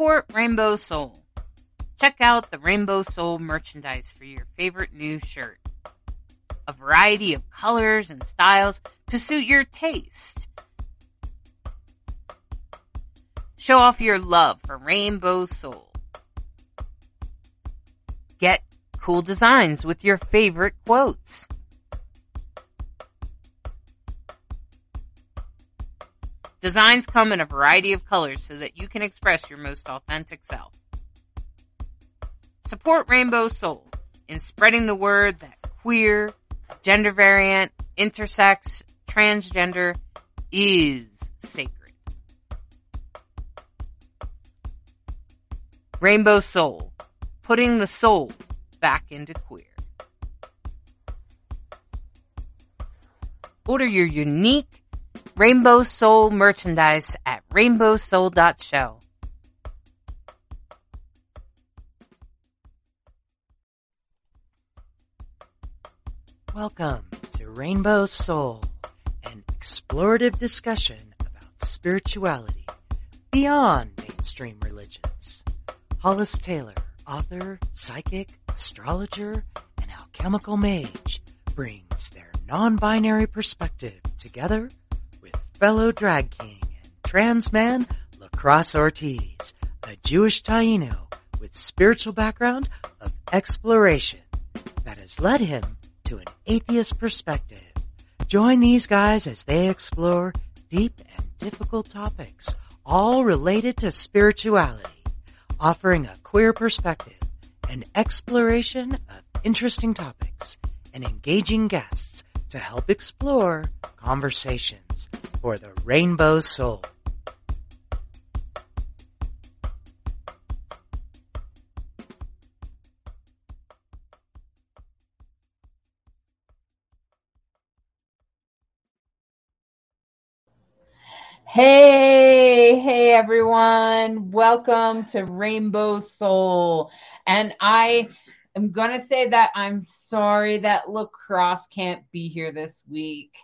Support Rainbow Soul. Check out the Rainbow Soul merchandise for your favorite new shirt. A variety of colors and styles to suit your taste. Show off your love for Rainbow Soul. Get cool designs with your favorite quotes. Designs come in a variety of colors so that you can express your most authentic self. Support Rainbow Soul in spreading the word that queer, gender variant, intersex, transgender is sacred. Rainbow Soul, putting the soul back into queer. Order your unique Rainbow Soul merchandise at rainbowsoul.show. Welcome to Rainbow Soul, an explorative discussion about spirituality beyond mainstream religions. Hollis Taylor, author, psychic, astrologer, and alchemical mage, brings their non-binary perspective together fellow drag king and trans man Lacrosse Ortiz, a Jewish Taino with spiritual background of exploration that has led him to an atheist perspective. Join these guys as they explore deep and difficult topics, all related to spirituality, offering a queer perspective, an exploration of interesting topics, and engaging guests to help explore conversations for the rainbow soul. Hey, hey everyone. Welcome to Rainbow Soul. And I am going to say that I'm sorry that lacrosse can't be here this week.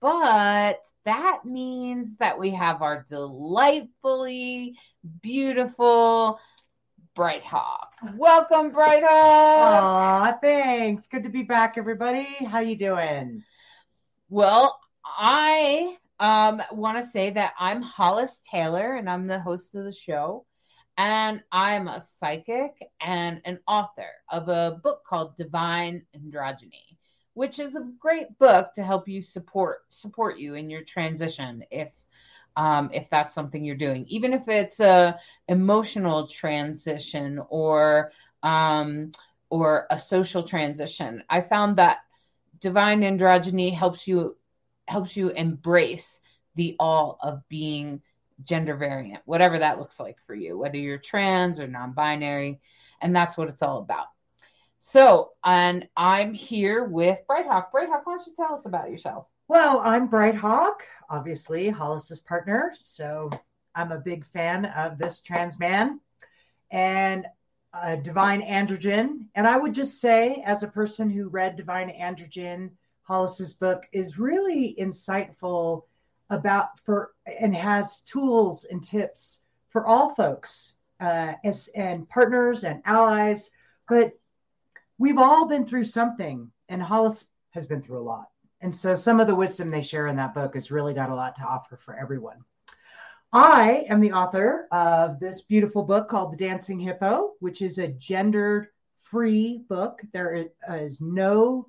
But that means that we have our delightfully beautiful Bright Hawk. Welcome, Bright Hawk. Aw, thanks. Good to be back, everybody. How you doing? Well, I um, want to say that I'm Hollis Taylor and I'm the host of the show. And I'm a psychic and an author of a book called Divine Androgyny, which is a great book to help you support support you in your transition if um, if that's something you're doing, even if it's a emotional transition or um, or a social transition. I found that divine androgyny helps you helps you embrace the all of being gender variant, whatever that looks like for you, whether you're trans or non binary. And that's what it's all about. So, and I'm here with Brighthawk. Brighthawk, why don't you tell us about yourself? Well, I'm Bright Hawk, obviously Hollis's partner. So I'm a big fan of this trans man and uh, Divine Androgen. And I would just say, as a person who read Divine Androgen, Hollis's book is really insightful about for and has tools and tips for all folks uh, as and partners and allies. But we've all been through something, and Hollis has been through a lot. And so some of the wisdom they share in that book has really got a lot to offer for everyone. I am the author of this beautiful book called The Dancing Hippo, which is a gendered free book. There is no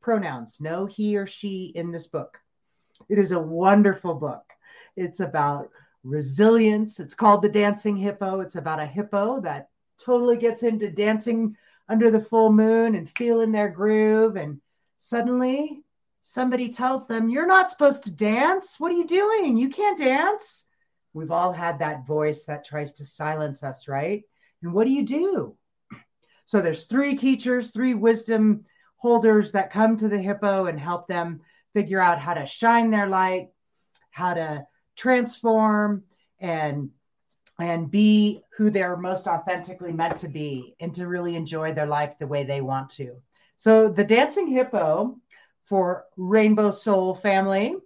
pronouns, no he or she in this book. It is a wonderful book. It's about resilience. It's called The Dancing Hippo. It's about a hippo that totally gets into dancing under the full moon and feeling their groove. And suddenly somebody tells them, You're not supposed to dance. What are you doing? You can't dance. We've all had that voice that tries to silence us, right? And what do you do? So there's three teachers, three wisdom holders that come to the hippo and help them figure out how to shine their light, how to transform and and be who they're most authentically meant to be and to really enjoy their life the way they want to. So the dancing hippo for Rainbow Soul family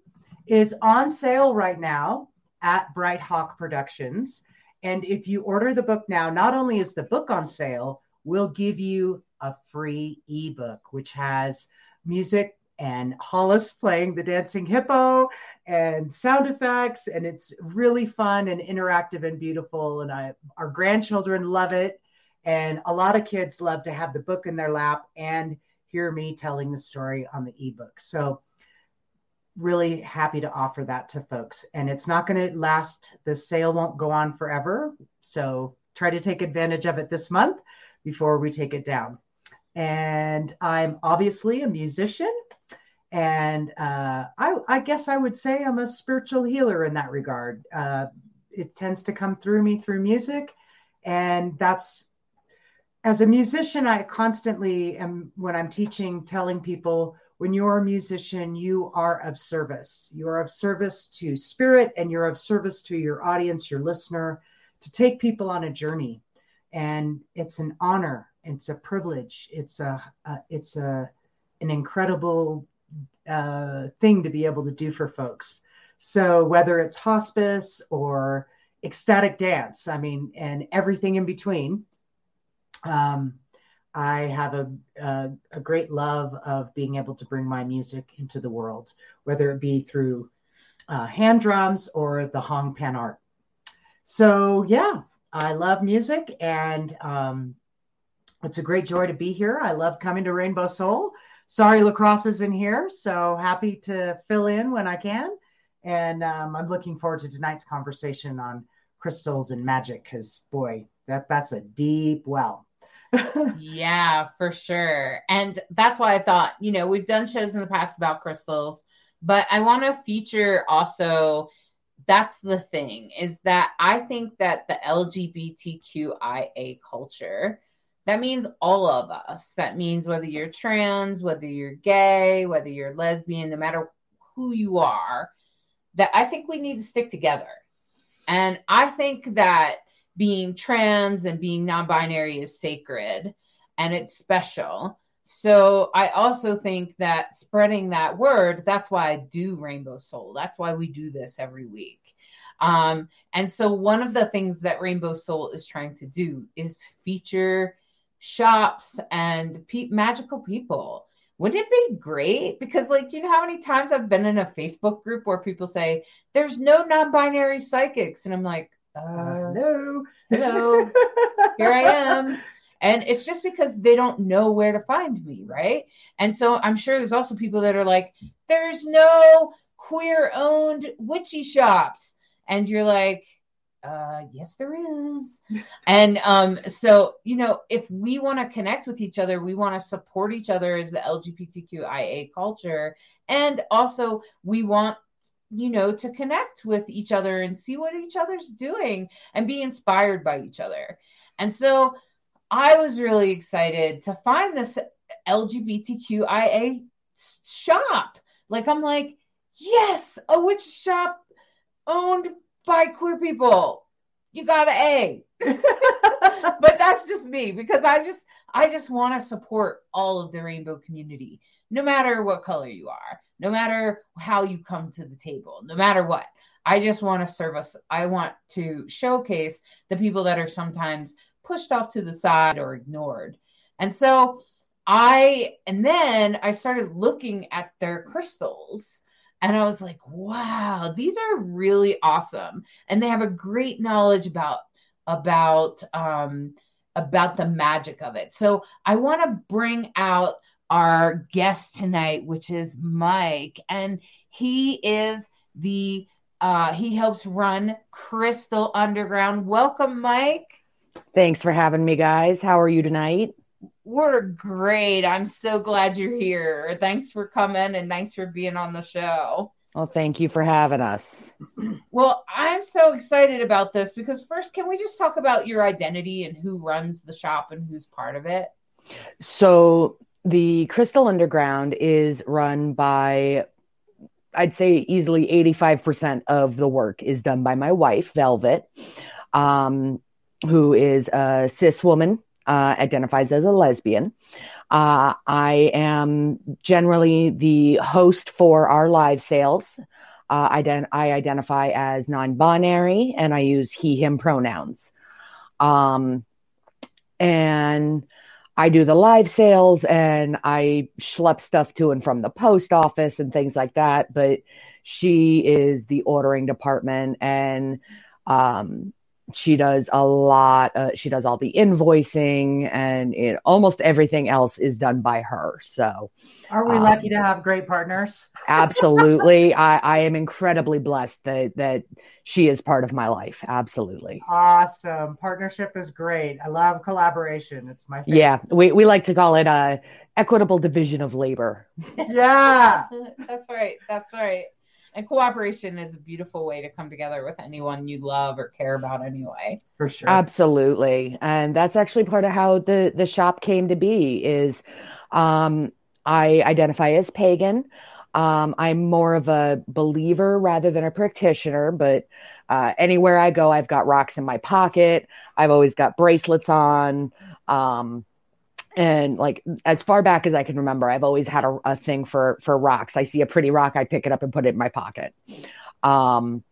is on sale right now at Bright Hawk Productions And if you order the book now, not only is the book on sale, we'll give you a free ebook, which has music and Hollis playing the dancing hippo and sound effects. And it's really fun and interactive and beautiful. And I, our grandchildren love it. And a lot of kids love to have the book in their lap and hear me telling the story on the ebook. So, really happy to offer that to folks. And it's not going to last, the sale won't go on forever. So, try to take advantage of it this month before we take it down. And I'm obviously a musician and uh, I, I, guess I would say I'm a spiritual healer in that regard. Uh, it tends to come through me through music, and that's as a musician, I constantly am when I'm teaching, telling people when you're a musician, you are of service. You are of service to spirit, and you're of service to your audience, your listener, to take people on a journey. And it's an honor. It's a privilege. It's a, a it's a an incredible uh, thing to be able to do for folks. So whether it's hospice or ecstatic dance, I mean, and everything in between, um, I have a, a, a, great love of being able to bring my music into the world, whether it be through uh, hand drums or the Hong Pan art. So yeah, I love music and um, it's a great joy to be here. I love coming to Rainbow Soul sorry lacrosse is in here so happy to fill in when i can. And um, i'm looking forward to tonight's conversation on crystals and magic because boy that that's a deep well. Yeah for sure. And that's why i thought you know we've done shows in the past about crystals but i want to feature also that's the thing is that i think that the lgbtqia culture that means all of us. That means whether you're trans, whether you're gay, whether you're lesbian, no matter who you are, that I think we need to stick together. And I think that being trans and being non binary is sacred and it's special. So I also think that spreading that word, that's why I do Rainbow Soul. That's why we do this every week. Um, and so one of the things that Rainbow Soul is trying to do is feature shops and pe- magical people. Wouldn't it be great? Because, like, you know how many times I've been in a Facebook group where people say, There's no non binary psychics. And I'm like, uh, Hello, hello, here I am. And it's just because they don't know where to find me, right? And so I'm sure there's also people that are like, There's no queer owned witchy shops. And you're like, uh, yes, there is. and um, so, you know, if we want to connect with each other, we want to support each other as the LGBTQIA culture. And also, we want, you know, to connect with each other and see what each other's doing and be inspired by each other. And so, I was really excited to find this LGBTQIA shop. Like, I'm like, yes, a witch shop owned by queer people. You got an A. but that's just me because I just I just want to support all of the rainbow community, no matter what color you are, no matter how you come to the table, no matter what. I just want to serve us. I want to showcase the people that are sometimes pushed off to the side or ignored. And so I, and then I started looking at their crystals and I was like, wow, these are really awesome. And they have a great knowledge about about um about the magic of it. So I want to bring out our guest tonight, which is Mike, and he is the uh he helps run Crystal Underground. Welcome, Mike. Thanks for having me, guys. How are you tonight? We're great. I'm so glad you're here. Thanks for coming and thanks for being on the show. Well, thank you for having us. Well, I'm so excited about this because first, can we just talk about your identity and who runs the shop and who's part of it? So, the Crystal Underground is run by, I'd say, easily 85% of the work is done by my wife, Velvet, um, who is a cis woman uh, identifies as a lesbian. Uh, I am generally the host for our live sales. Uh, I identify as non-binary, and I use he/him pronouns. Um, and I do the live sales, and I schlep stuff to and from the post office and things like that. But she is the ordering department, and um, she does a lot uh, she does all the invoicing and it, almost everything else is done by her so are we um, lucky to have great partners? Absolutely. I, I am incredibly blessed that that she is part of my life. Absolutely. Awesome. Partnership is great. I love collaboration. It's my favorite. yeah. We, we like to call it a equitable division of labor. Yeah. That's right. That's right and cooperation is a beautiful way to come together with anyone you love or care about anyway. For sure. Absolutely. And that's actually part of how the the shop came to be is um i identify as pagan. Um i'm more of a believer rather than a practitioner but uh, anywhere i go i've got rocks in my pocket. I've always got bracelets on. Um and like as far back as I can remember, I've always had a, a, thing for for rocks. I see a pretty rock, I pick it up and put it in my pocket. Um,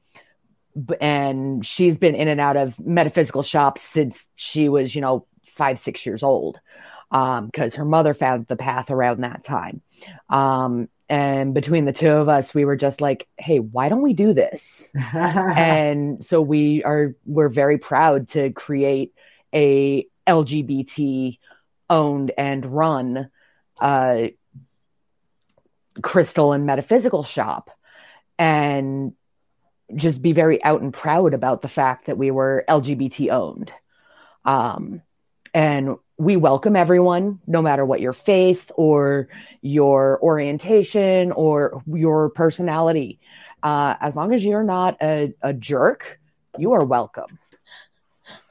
and she's been in and out of metaphysical shops since she was, you know, five six years old, because um, her mother found the path around that time. Um, and between the two of us, we were just like, "Hey, why don't we do this?" and so we are we're very proud to create a LGBT owned and run uh, crystal and metaphysical shop and just be very out and proud about the fact that we were LGBT owned. Um, and we welcome everyone, no matter what your faith or your orientation or your personality. Uh, as long as you're not a, a jerk, you are welcome.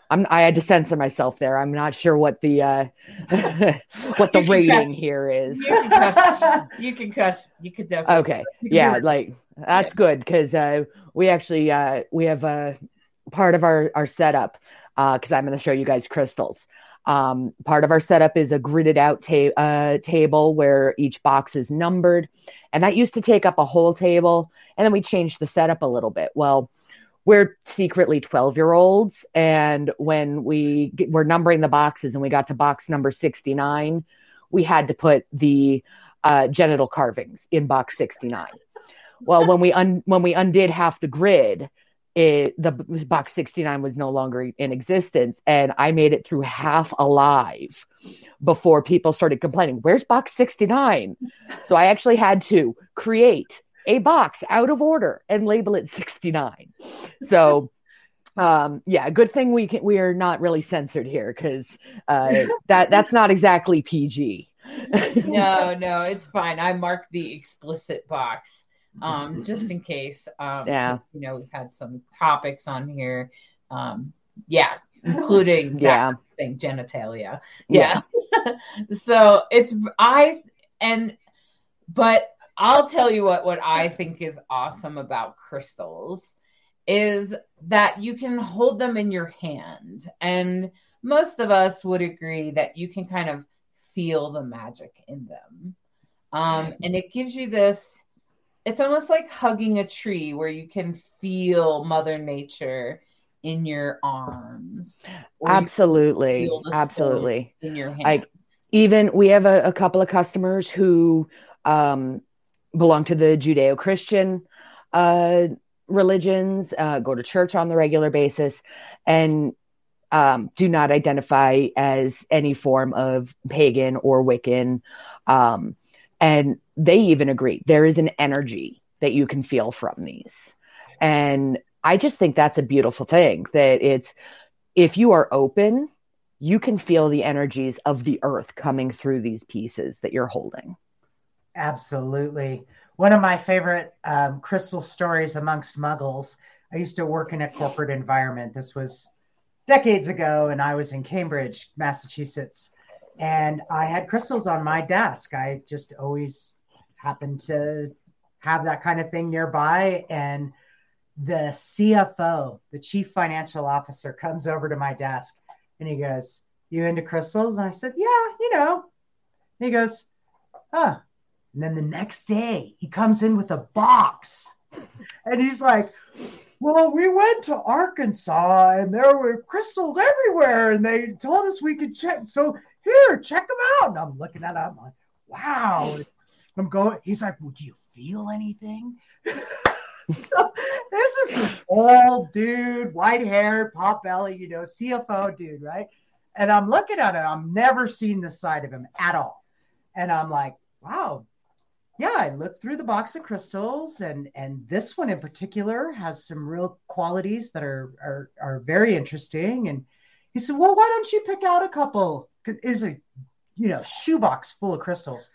I'm, I had to censor myself there. I'm not sure what the uh, what the rating cuss. here is. You can cuss. You can cuss. You could definitely. Okay. Yeah, like that's yeah. good because uh, we actually uh, we have a part of our our setup because uh, I'm going to show you guys crystals. Um, part of our setup is a gridded out ta- uh, table where each box is numbered, and that used to take up a whole table. And then we changed the setup a little bit. Well we're secretly 12 year olds. And when we were numbering the boxes and we got to box number 69, we had to put the uh, genital carvings in box 69. well, when we un- when we undid half the grid, it, the box 69 was no longer in existence and i made it through half alive before people started complaining where's box 69 so i actually had to create a box out of order and label it 69. So um yeah good thing we can we are not really censored here because uh that that's not exactly pg no no it's fine. I marked the explicit box um just in case um yeah. you know we've had some topics on here. Um yeah including yeah. thing genitalia. Yeah, yeah. so it's i and but I'll tell you what what I think is awesome about crystals is that you can hold them in your hand. And most of us would agree that you can kind of feel the magic in them. Um, and it gives you this it's almost like hugging a tree where you can feel mother nature in your arms. Absolutely. absolutely. in your hand. like even we have a, a couple of customers who um belong to the Judeo Christian uh, religions, uh, go to church on the regular basis, and um, do not identify as any form of pagan or Wiccan. Um, and they even agree there is an energy that you can feel from these. And I just think that's a beautiful thing that it's if you are open, you can feel the energies of the earth coming through these pieces that you're holding. Absolutely. One of my favorite um, crystal stories amongst muggles. I used to work in a corporate environment. This was decades ago, and I was in Cambridge, Massachusetts. And I had crystals on my desk. I just always happened to have that kind of thing nearby. And the CFO, the chief financial officer, comes over to my desk and he goes, You into crystals? And I said, Yeah, you know. And he goes, Huh, and then the next day, he comes in with a box and he's like, well, we went to Arkansas and there were crystals everywhere, and they told us we could check. So here, check them out. And I'm looking at it, I'm like, wow. I'm going, he's like, Would you feel anything? so this is this old dude, white hair, pop belly, you know, CFO dude, right? And I'm looking at it, I've never seen the side of him at all. And I'm like, wow, yeah, I looked through the box of crystals, and and this one in particular has some real qualities that are are are very interesting. And he said, well, why don't you pick out a couple? Is a you know shoebox full of crystals.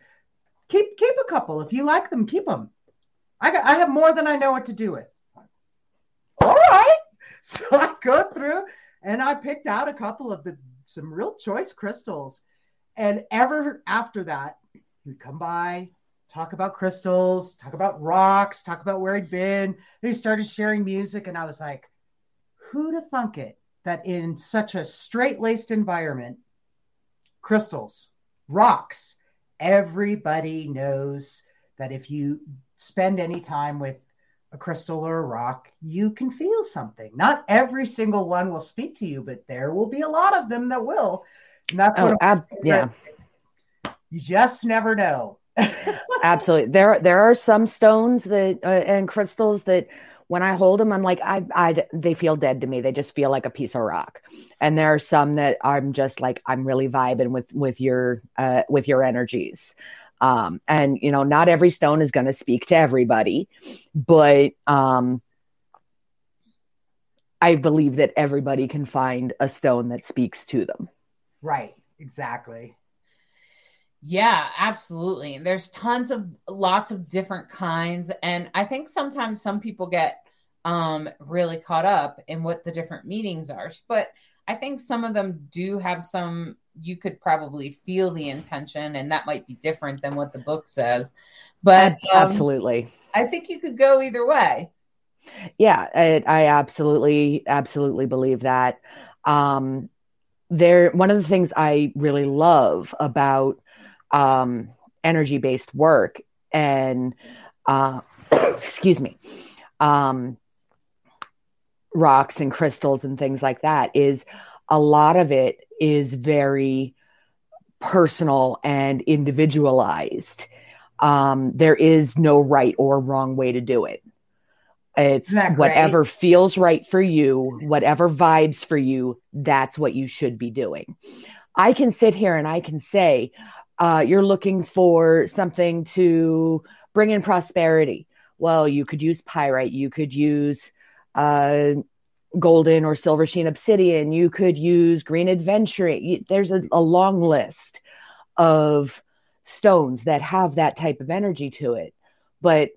Keep keep a couple if you like them. Keep them. I got, I have more than I know what to do with. All right. So I go through and I picked out a couple of the some real choice crystals. And ever after that, he'd come by, talk about crystals, talk about rocks, talk about where he'd been. He started sharing music, and I was like, who'd have thunk it that in such a straight laced environment, crystals, rocks, everybody knows that if you spend any time with a crystal or a rock, you can feel something. Not every single one will speak to you, but there will be a lot of them that will. And that's Oh, what ab- yeah. you just never know. Absolutely. There there are some stones that uh, and crystals that when I hold them, I'm like, I, I, they feel dead to me. They just feel like a piece of rock. And there are some that I'm just like, I'm really vibing with, with your, uh, with your energies. Um, and you know, not every stone is going to speak to everybody, but, um, I believe that everybody can find a stone that speaks to them. right, exactly. Yeah, absolutely. There's tons of lots of different kinds. And I think sometimes some people get um, really caught up in what the different meanings are. But I think some of them do have some, you could probably feel the intention, and that might be different than what the book says. But um, absolutely. I think you could go either way. Yeah, I, I absolutely, absolutely believe that. Um, there, one of the things I really love about um, energy-based work and, uh, excuse me, um, rocks and crystals and things like that is a lot of it is very personal and individualized. Um, there is no right or wrong way to do it. It's whatever feels right for you, whatever vibes for you, that's what you should be doing. I can sit here and I can say, uh, you're looking for something to bring in prosperity. Well, you could use pyrite, you could use uh, golden or silver sheen obsidian, you could use green aventurine. There's a, a long list of stones that have that type of energy to it. But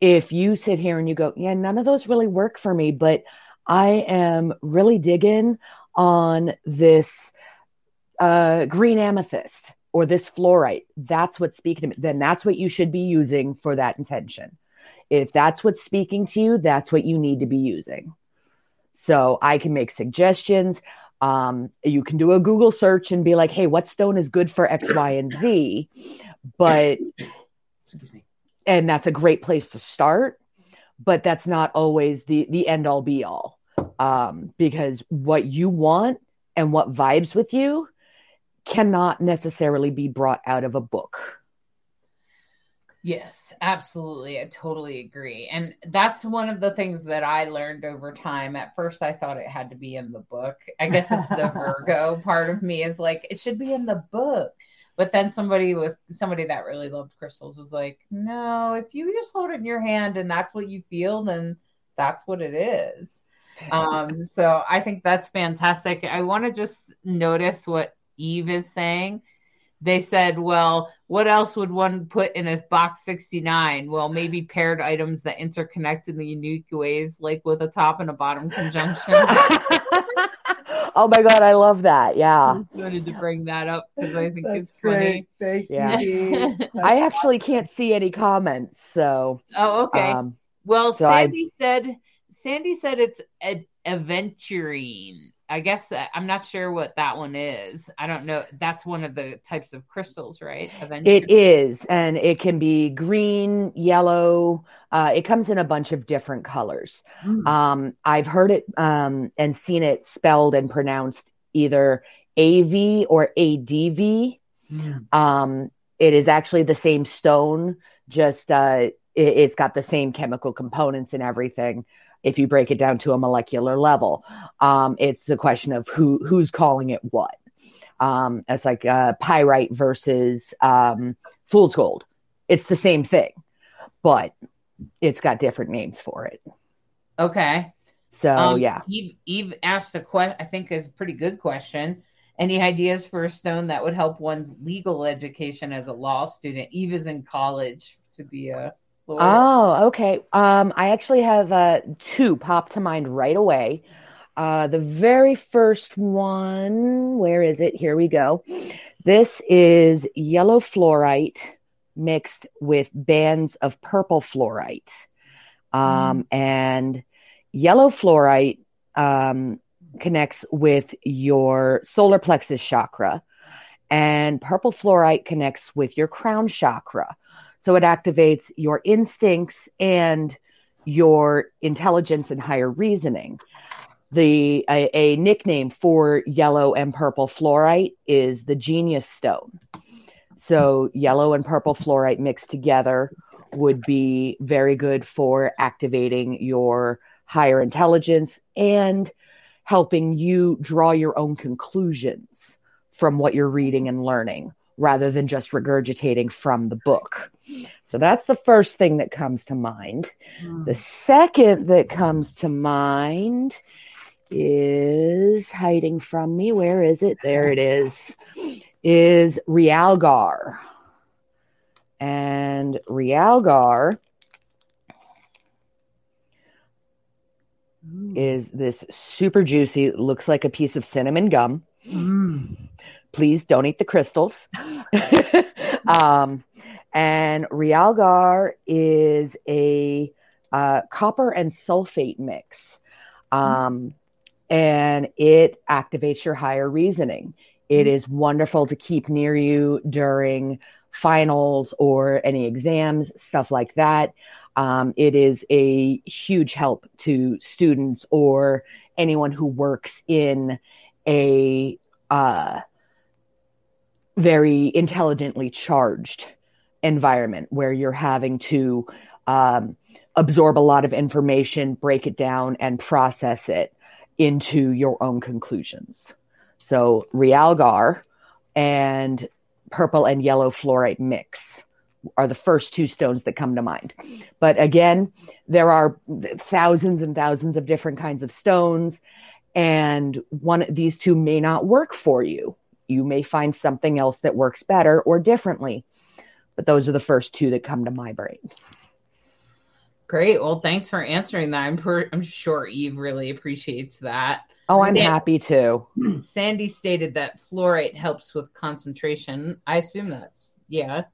if you sit here and you go, yeah, none of those really work for me, but I am really digging on this uh, green amethyst or this fluorite, that's what's speaking to me, then that's what you should be using for that intention. If that's what's speaking to you, that's what you need to be using. So I can make suggestions. Um, you can do a Google search and be like, hey, what stone is good for X, Y, and Z? But Excuse me. and that's a great place to start but that's not always the the end all be all um, because what you want and what vibes with you cannot necessarily be brought out of a book Yes, absolutely. I totally agree. And that's one of the things that I learned over time. At first, I thought it had to be in the book. I guess it's the Virgo part of me is like, it should be in the book. But then somebody with somebody that really loved crystals was like, no, if you just hold it in your hand and that's what you feel, then that's what it is. Um, so I think that's fantastic. I want to just notice what Eve is saying. They said, well, what else would one put in a box 69? Well, maybe paired items that interconnect in the unique ways, like with a top and a bottom conjunction. oh my god i love that yeah I wanted to bring that up because I think That's it's funny. great. Thank Yeah. you. I actually can't see any comments so Oh, okay. um well, so I- Sandy said Sandy said it's ad- aventurine. I guess that, I'm not sure what that one is. I don't know. That's one of the types of crystals, right? It is, and it can be green, yellow. Uh, it comes in a bunch of different colors. Mm. Um, I've heard it um, and seen it spelled and pronounced either AV or ADV. Mm. Um, it is actually the same stone, just uh, it, has got the same chemical components and everything if you break it down to a molecular level. Um, it's the question of who who's calling it what. Um, it's like uh, pyrite versus um, fool's gold. It's the same thing, but it's got different names for it. Okay. So um, yeah, Eve, Eve asked a question. I think is a pretty good question. Any ideas for a stone that would help one's legal education as a law student? Eve is in college to be a Lord. Oh, okay. Um, I actually have uh, two pop to mind right away. Uh, the very first one, where is it? Here we go. This is yellow fluorite mixed with bands of purple fluorite. Um, mm. And yellow fluorite um, connects with your solar plexus chakra, and purple fluorite connects with your crown chakra. So it activates your instincts and your intelligence and higher reasoning. The a, a, nickname for yellow and purple fluorite is the genius stone. So yellow and purple fluorite mixed together would be very good for activating your higher intelligence and helping you draw your own conclusions from what you're reading and learning rather than just regurgitating from the book. So that's the first thing that comes to mind. The second that comes to mind is hiding from me. Where is it? There it is. Is Realgar. And Realgar mm. is this super juicy, looks like a piece of cinnamon gum. Mm please don't eat the crystals. um, and Realgar is a uh, copper and sulfate mix. Um, and it activates your higher reasoning. It is wonderful to keep near you during finals or any exams, stuff like that. Um, it is a huge help to students or anyone who works in a uh, very intelligently charged environment where you're having to um, absorb a lot of information, break it down, and process it into your own conclusions. So, Realgar and purple and yellow fluorite mix are the first two stones that come to mind. But again, there are thousands and thousands of different kinds of stones, and one these two may not work for you you may find something else that works better or differently. But those are the first two that come to my brain. Great. Well, thanks for answering that. I'm, per- I'm sure Eve really appreciates that. Oh, I'm happy to. Sandy stated that fluorite helps with concentration. I assume that's, yeah.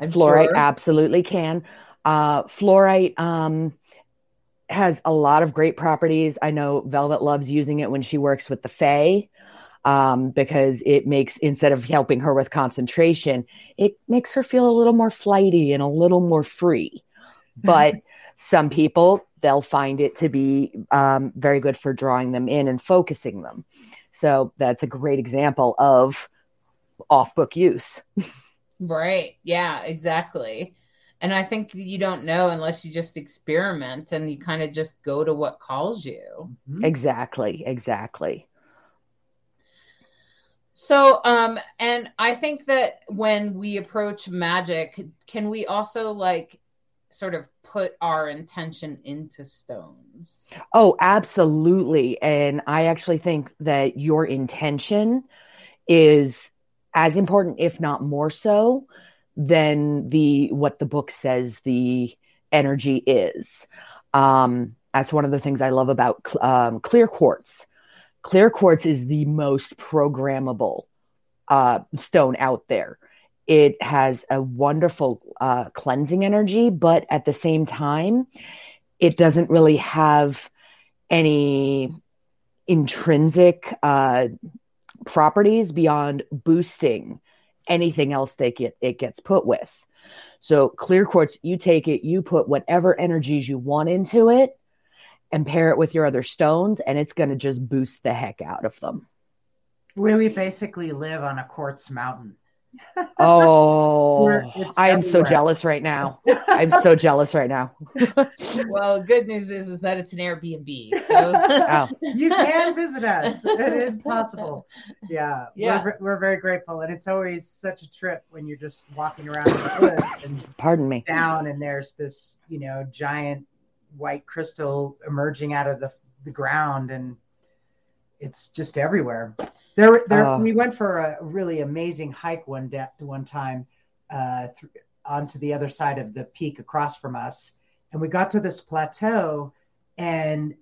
I'm fluorite sure. absolutely can. Uh, fluorite um, has a lot of great properties. I know Velvet loves using it when she works with the Fae um, because it makes instead of helping her with concentration, it makes her feel a little more flighty and a little more free. But some people they'll find it to be um, very good for drawing them in and focusing them. So that's a great example of off book use. right. Yeah, exactly. And I think you don't know unless you just experiment and you kind of just go to what calls you. Exactly. Exactly. So, um, and I think that when we approach magic, can we also like sort of put our intention into stones? Oh, absolutely. And I actually think that your intention is as important, if not more so, than the what the book says the energy is. Um, that's one of the things I love about um, clear quartz Clear quartz is the most programmable uh, stone out there. It has a wonderful uh, cleansing energy, but at the same time, it doesn't really have any intrinsic uh, properties beyond boosting anything else that get, it gets put with. So clear quartz, you take it, you put whatever energies you want into it and pair it with your other stones, and it's going to just boost the heck out of them. We, we basically live on a quartz mountain. Oh, I am so jealous right now. I'm so jealous right now. Well, good news is is that it's an Airbnb. So Oh, You can visit us. It is possible. Yeah. Yeah. We're, we're very grateful. And it's always such a trip when you're just walking around the cliff and pardon me. down and there's this, you know, giant white crystal emerging out of the, the ground and it's just everywhere. There, there Oh. we went for a really amazing hike one day, one time uh, th- onto the other side of the peak across from us. And we got to this plateau and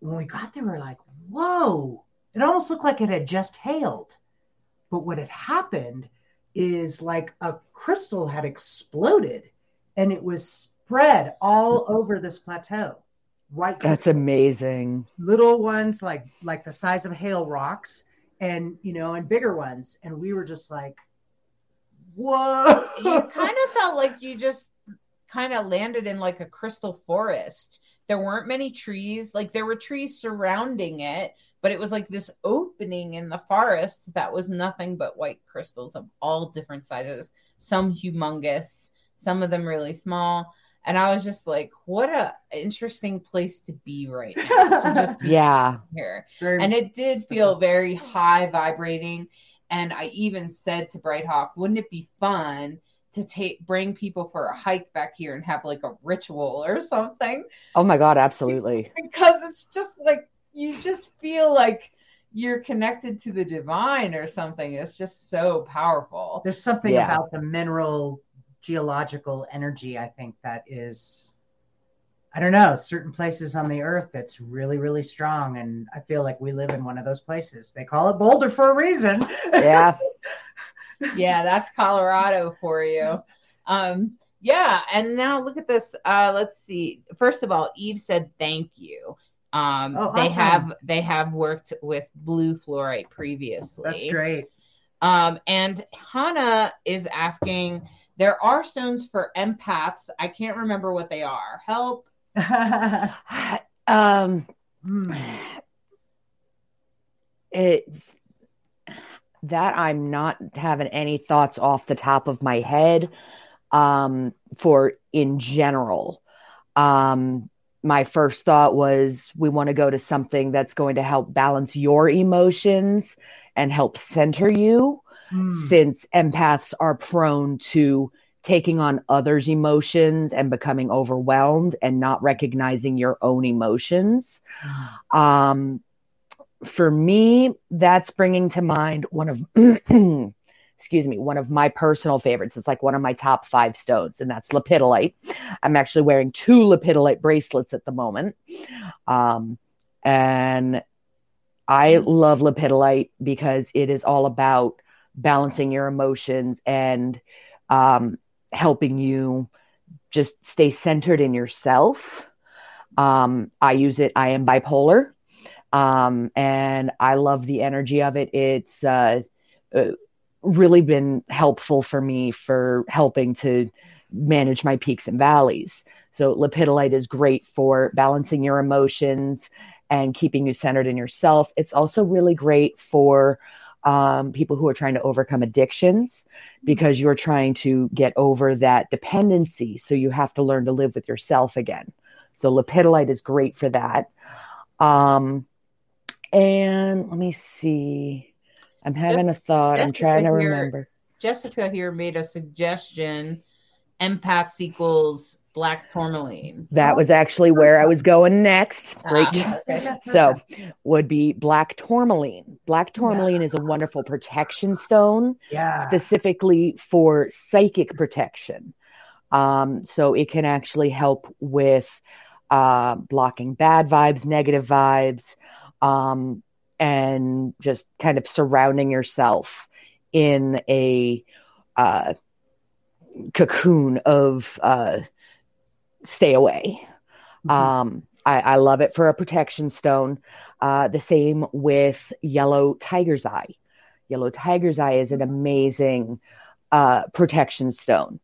when we got there, we are like, whoa, it almost looked like it had just hailed. But what had happened is like a crystal had exploded and it was spread all over this plateau. White That's crystal, amazing. little ones like like the size of hail rocks and you know and bigger ones. And we were just like, whoa. you kind of felt like you just kind of landed in like a crystal forest. There weren't many trees, like there were trees surrounding it, but it was like this opening in the forest that was nothing but white crystals of all different sizes, some humongous, some of them really small. And I was just like, what a interesting place to be right now. To just be Yeah. here. Very- And it did feel very high vibrating. And I even said to Bright Hawk, wouldn't it be fun to take bring people for a hike back here and have like a ritual or something? Oh my God, absolutely. Because it's just like you just feel like you're connected to the divine or something. It's just so powerful. There's something Yeah. about the mineral geological energy, I think, that is, I don't know, certain places on the earth that's really, really strong. And I feel like we live in one of those places. They call it Boulder for a reason. Yeah. yeah, that's Colorado for you. Um, yeah, and now look at this. Uh, let's see. First of all, Eve said thank you. Um, Oh, they have they have worked with blue fluorite previously. That's great. Um, and Hannah is asking, there are stones for empaths. I can't remember what they are. Help. um, Hmm. it that I'm not having any thoughts off the top of my head um, for in general. Um, my first thought was we want to go to something that's going to help balance your emotions and help center you Hmm. since empaths are prone to taking on others' emotions and becoming overwhelmed and not recognizing your own emotions. Um, for me, that's bringing to mind one of, excuse me, one of my personal favorites. It's like one of my top five stones, and that's lepidolite. I'm actually wearing two lepidolite bracelets at the moment. Um, and I love lepidolite because it is all about balancing your emotions and um, helping you just stay centered in yourself. Um, I use it. I am bipolar, um, and I love the energy of it. It's uh, uh, really been helpful for me for helping to manage my peaks and valleys. So lepidolite is great for balancing your emotions and keeping you centered in yourself. It's also really great for um, people who are trying to overcome addictions because you're trying to get over that dependency. So you have to learn to live with yourself again. So lepidolite is great for that. Um, and let me see. I'm having a thought. I'm trying to here- remember. Jessica here made a suggestion. Empaths equals black tourmaline. That was actually where I was going next. Great. Ah, okay. So, would be black tourmaline. Black tourmaline is a wonderful protection stone. Yeah. specifically for psychic protection. Um, so it can actually help with uh, blocking bad vibes, negative vibes, um, and just kind of surrounding yourself in a uh, cocoon of uh, stay away. Mhm. Um, I, I love it for a protection stone. Uh, the same with yellow tiger's eye. Yellow tiger's eye is an amazing uh, protection stone.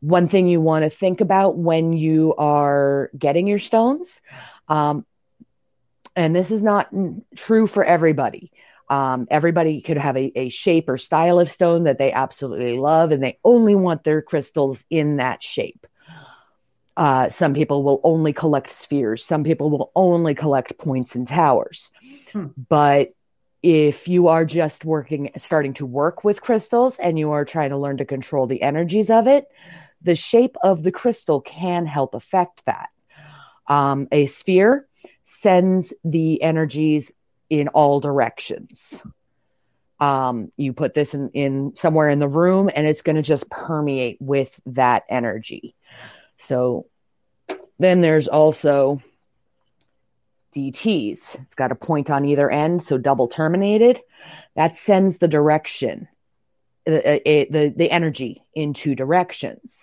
One thing you want to think about when you are getting your stones, um, and this is not true for everybody. Um, everybody could have a, a shape or style of stone that they absolutely love, and they only want their crystals in that shape. Uh, some people will only collect spheres. Some people will only collect points and towers. Hmm. But if you are just working, starting to work with crystals and you are trying to learn to control the energies of it, the shape of the crystal can help affect that. Um, a sphere sends the energies in all directions. Um, you put this in, in somewhere in the room and it's going to just permeate with that energy. So then there's also DTs. It's got a point on either end, so double terminated. That sends the direction, the, the, the energy in two directions.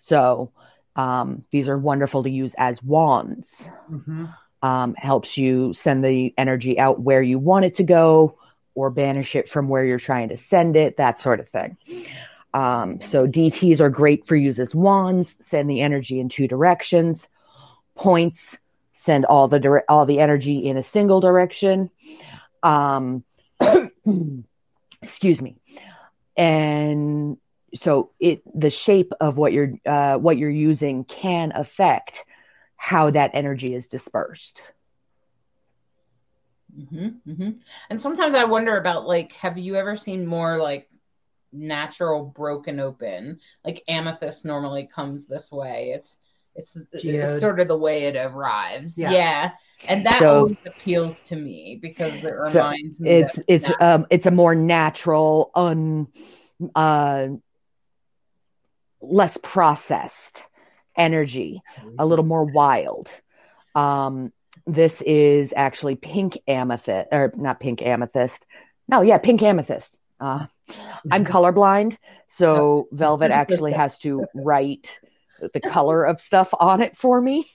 So um, these are wonderful to use as wands. Mm-hmm. Um, helps you send the energy out where you want it to go or banish it from where you're trying to send it, that sort of thing. Um, so DTs are great for use as wands, send the energy in two directions. Points send all the dire- all the energy in a single direction. Um, excuse me. And so it the shape of what you're uh, what you're using can affect how that energy is dispersed. Mm-hmm, mm-hmm. And sometimes I wonder about like, have you ever seen more like natural broken open? Like amethyst normally comes this way. It's it's, it's sort of the way it arrives. Yeah. yeah. And that so, always appeals to me because it reminds so me it's it's um it's a more natural, un uh less processed energy, a little more wild. Um this is actually pink amethyst or not pink amethyst. No, yeah, pink amethyst. Uh, I'm colorblind, so Velvet actually has to write the color of stuff on it for me.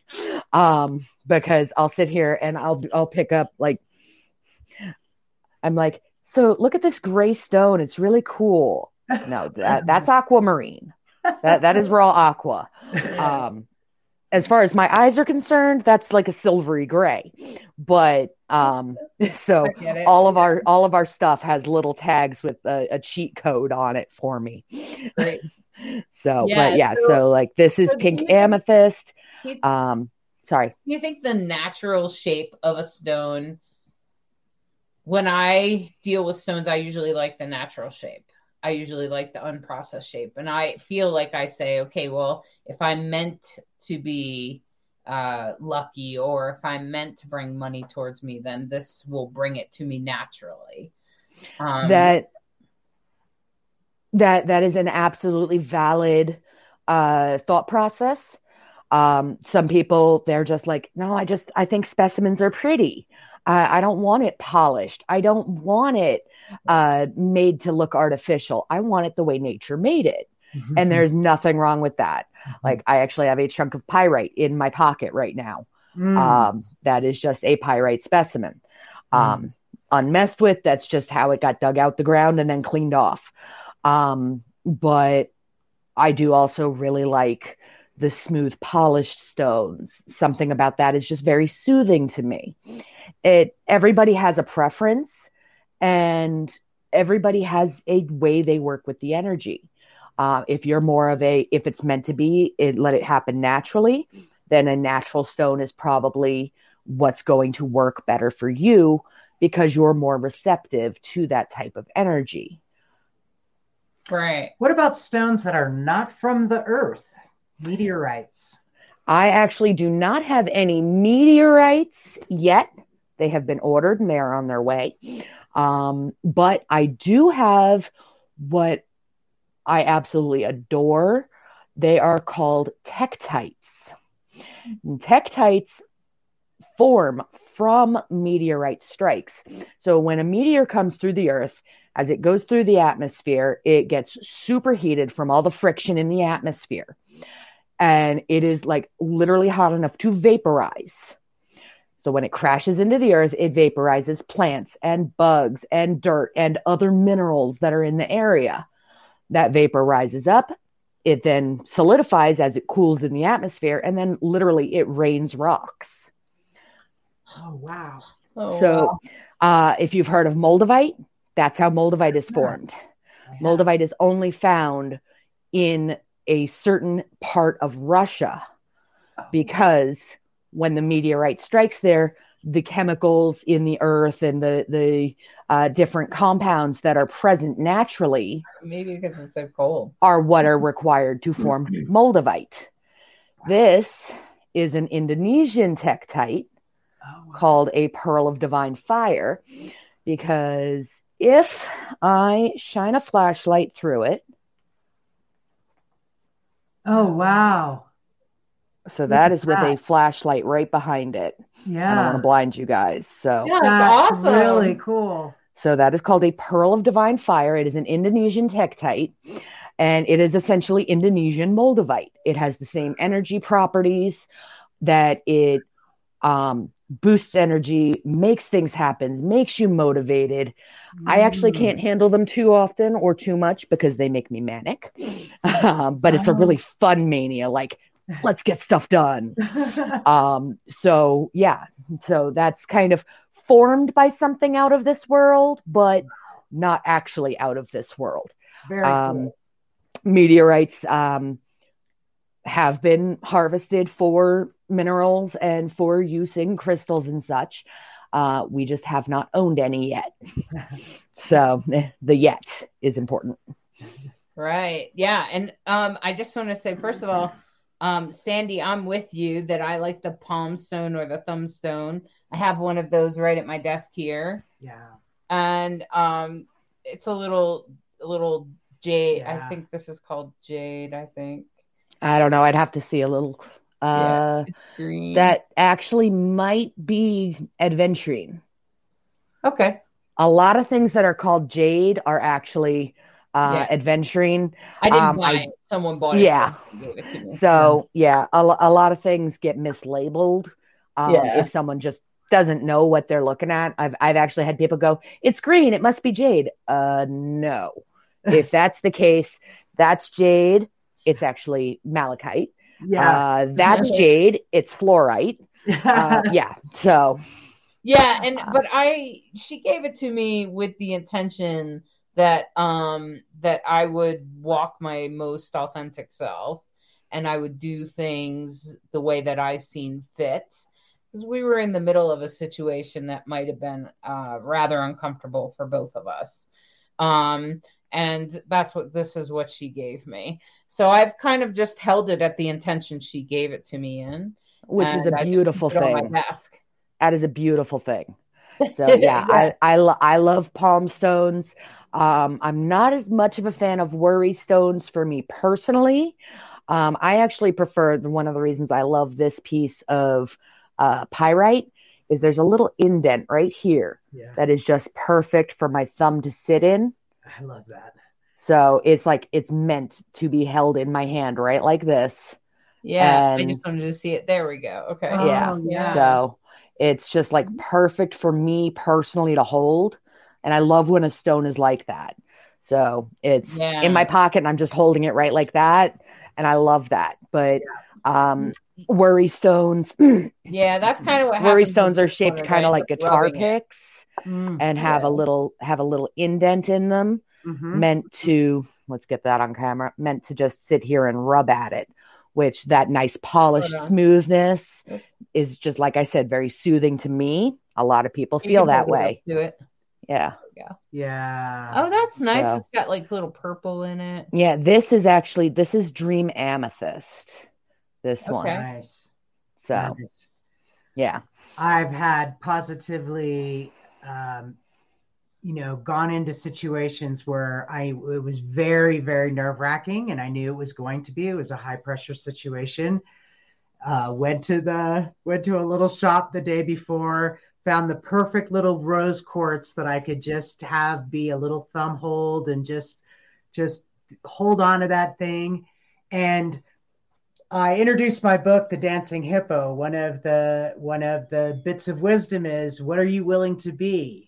Um, because I'll sit here and I'll I'll pick up like I'm like so look at this gray stone. It's really cool. No that that's aquamarine. That that is raw aqua. Um, as far as my eyes are concerned that's like a silvery gray but um so all of our all of our stuff has little tags with a, a cheat code on it for me right so, yeah, but yeah, so, so like this is so pink amethyst. Think, um, sorry. Do you think the natural shape of a stone? When I deal with stones, I usually like the natural shape. I usually like the unprocessed shape, and I feel like I say, okay, well, if I'm meant to be uh, lucky, or if I'm meant to bring money towards me, then this will bring it to me naturally. Um, that that that is an absolutely valid uh, thought process. Um, some people they're just like, no, I just I think specimens are pretty. I, I don't want it polished. I don't want it uh, made to look artificial. I want it the way nature made it. Mm-hmm. And there's nothing wrong with that. Mm-hmm. Like I actually have a chunk of pyrite in my pocket right now. Mm. Um, that is just a pyrite specimen. Mm. Um, unmessed with. That's just how it got dug out the ground and then cleaned off. Um, but I do also really like the smooth polished stones. Something about that is just very soothing to me. It everybody has a preference and everybody has a way they work with the energy. Uh, if you're more of a if it's meant to be, it let it happen naturally, then a natural stone is probably what's going to work better for you because you're more receptive to that type of energy. Right. What about stones that are not from the earth? Meteorites. I actually do not have any meteorites yet. They have been ordered and they are on their way. Um, but I do have what I absolutely adore. They are called tektites. Tektites form from meteorite strikes. So when a meteor comes through the earth, as it goes through the atmosphere, it gets superheated from all the friction in the atmosphere. and it is like literally hot enough to vaporize. So when it crashes into the earth, it vaporizes plants and bugs and dirt and other minerals that are in the area. That vapor rises up. It then solidifies as it cools in the atmosphere, and then literally it rains rocks. Oh wow. Oh, so, wow. uh, if you've heard of moldavite, that's how moldavite is formed. Moldavite is only found in a certain part of Russia because when the meteorite strikes there, the chemicals in the earth and the the uh, different compounds that are present naturally maybe because it's so cold. are what are required to form moldavite. This is an Indonesian tektite Oh, wow. called a pearl of divine fire because if I shine a flashlight through it, Oh wow. So that is with a flashlight right behind it. Yeah. I don't want to blind you guys. So Yeah, That's that's awesome. really cool. So that is called a pearl of divine fire. It is an Indonesian tektite and it is essentially Indonesian moldavite. It has the same energy properties that it um, boosts energy, makes things happen, makes you motivated. I actually Mm. can't handle them too often or too much because they make me manic. um, but it's a really fun mania. Like, let's get stuff done. Um, so yeah, so that's kind of formed by something out of this world, but not actually out of this world. Very Um, cool. meteorites um, have been harvested for minerals and for use in crystals and such. Uh, we just have not owned any yet. so the yet is important. Right. Yeah. And um, I just want to say, first of all, um, Sandy, I'm with you that I like the palm stone or the thumb stone. I have one of those right at my desk here. Yeah. And um, it's a little, a little jade. Yeah. I think this is called jade, I think. I don't know. I'd have to see a little. Uh, Green. That actually might be aventurine. Okay. A lot of things that are called jade are actually uh, Yeah. aventurine. I didn't Um, buy I- it. Someone bought it. Yeah. it. So yeah, a, a lot of things get mislabeled. Um, Yeah. If someone just doesn't know what they're looking at, I've I've actually had people go, "It's green. It must be jade." Uh, no. if that's the case, that's jade. It's actually malachite. Yeah. Uh, that's jade. It's fluorite. Uh, yeah. So Yeah, and but I she gave it to me with the intention that um that I would walk my most authentic self and I would do things the way that I seen fit because we were in the middle of a situation that might have been uh rather uncomfortable for both of us. Um and that's what this is what she gave me. So I've kind of just held it at the intention she gave it to me in. which is a beautiful keep it on thing. That is a beautiful thing. So yeah, I I, lo- I love palm stones. Um, I'm not as much of a fan of worry stones for me personally. Um, I actually prefer one of the reasons I love this piece of uh, pyrite is there's a little indent right here yeah. that is just perfect for my thumb to sit in. I love that. So it's like it's meant to be held in my hand right like this. Yeah, I just wanted to see it. There we go. Okay. Oh, Yeah. yeah. So it's just like perfect for me personally to hold. And I love when a stone is like that. So it's Yeah. in my pocket and I'm just holding it right like that. And I love that. But um worry stones Yeah, that's kind of what worry stones are shaped kind of like guitar Rubbing picks Mm. and have a little have a little indent in them Mhm. meant to let's get that on camera meant to just sit here and rub at it which that nice polished Hold on. smoothness Oops. is just like i said very soothing to me a lot of people You feel that way up to it. yeah Yeah. Oh, that's nice. So- It's got like little purple in it. yeah this is actually this is dream amethyst this one Okay. nice. so Nice. yeah I've had positively, um, you know, gone into situations where I it was very, very nerve wracking, and I knew it was going to be. It was a high pressure situation. Uh, went to the went to a little shop the day before. Found the perfect little rose quartz that I could just have be a little thumb hold and just just hold on to that thing. And I introduced my book, The Dancing Hippo. One of the one of the bits of wisdom is, what are you willing to be?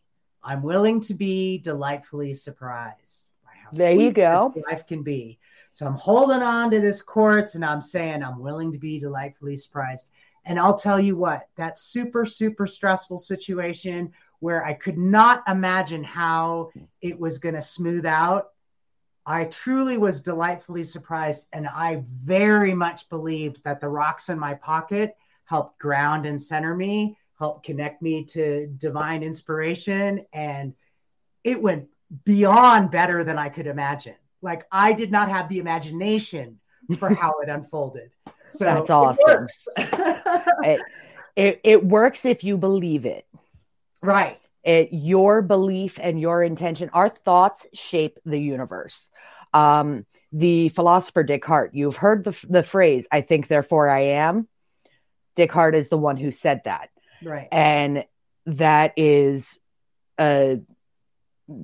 I'm willing to be delightfully surprised. by how There you go. Life can be. So I'm holding on to this quartz and I'm saying I'm willing to be delightfully surprised. And I'll tell you what, that super, super stressful situation where I could not imagine how it was going to smooth out. I truly was delightfully surprised. And I very much believed that the rocks in my pocket helped ground and center me, helped connect me to divine inspiration. And it went beyond better than I could imagine. Like I did not have the imagination for how it unfolded. So That's it awesome. works. It, it it works if you believe it. right. it your belief and your intention our thoughts shape the universe um the philosopher descartes you've heard the, the phrase i think therefore i am descartes is the one who said that Right. and that is a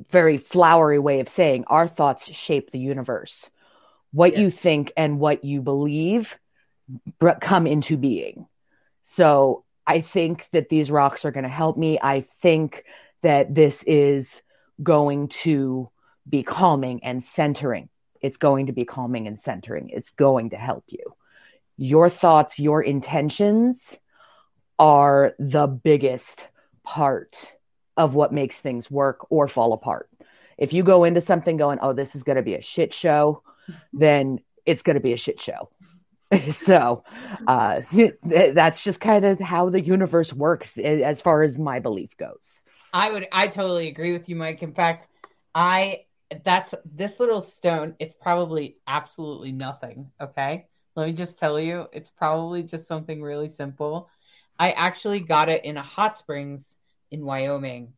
very flowery way of saying our thoughts shape the universe. What Yeah. you think and what you believe come into being. So i think that these rocks are going to help me. I think that this is going to be calming and centering. It's going to be calming and centering. It's going to help you. Your thoughts your intentions are the biggest part of what makes things work or fall apart. If you go into something going, oh, this is going to be a shit show, then it's going to be a shit show. so uh, that's just kind of how the universe works as far as my belief goes. I would I totally agree with you, Mike. In fact, I that's this little stone, it's probably absolutely nothing. Okay. Let me just tell you, it's probably just something really simple. I actually got it in a hot springs in Wyoming.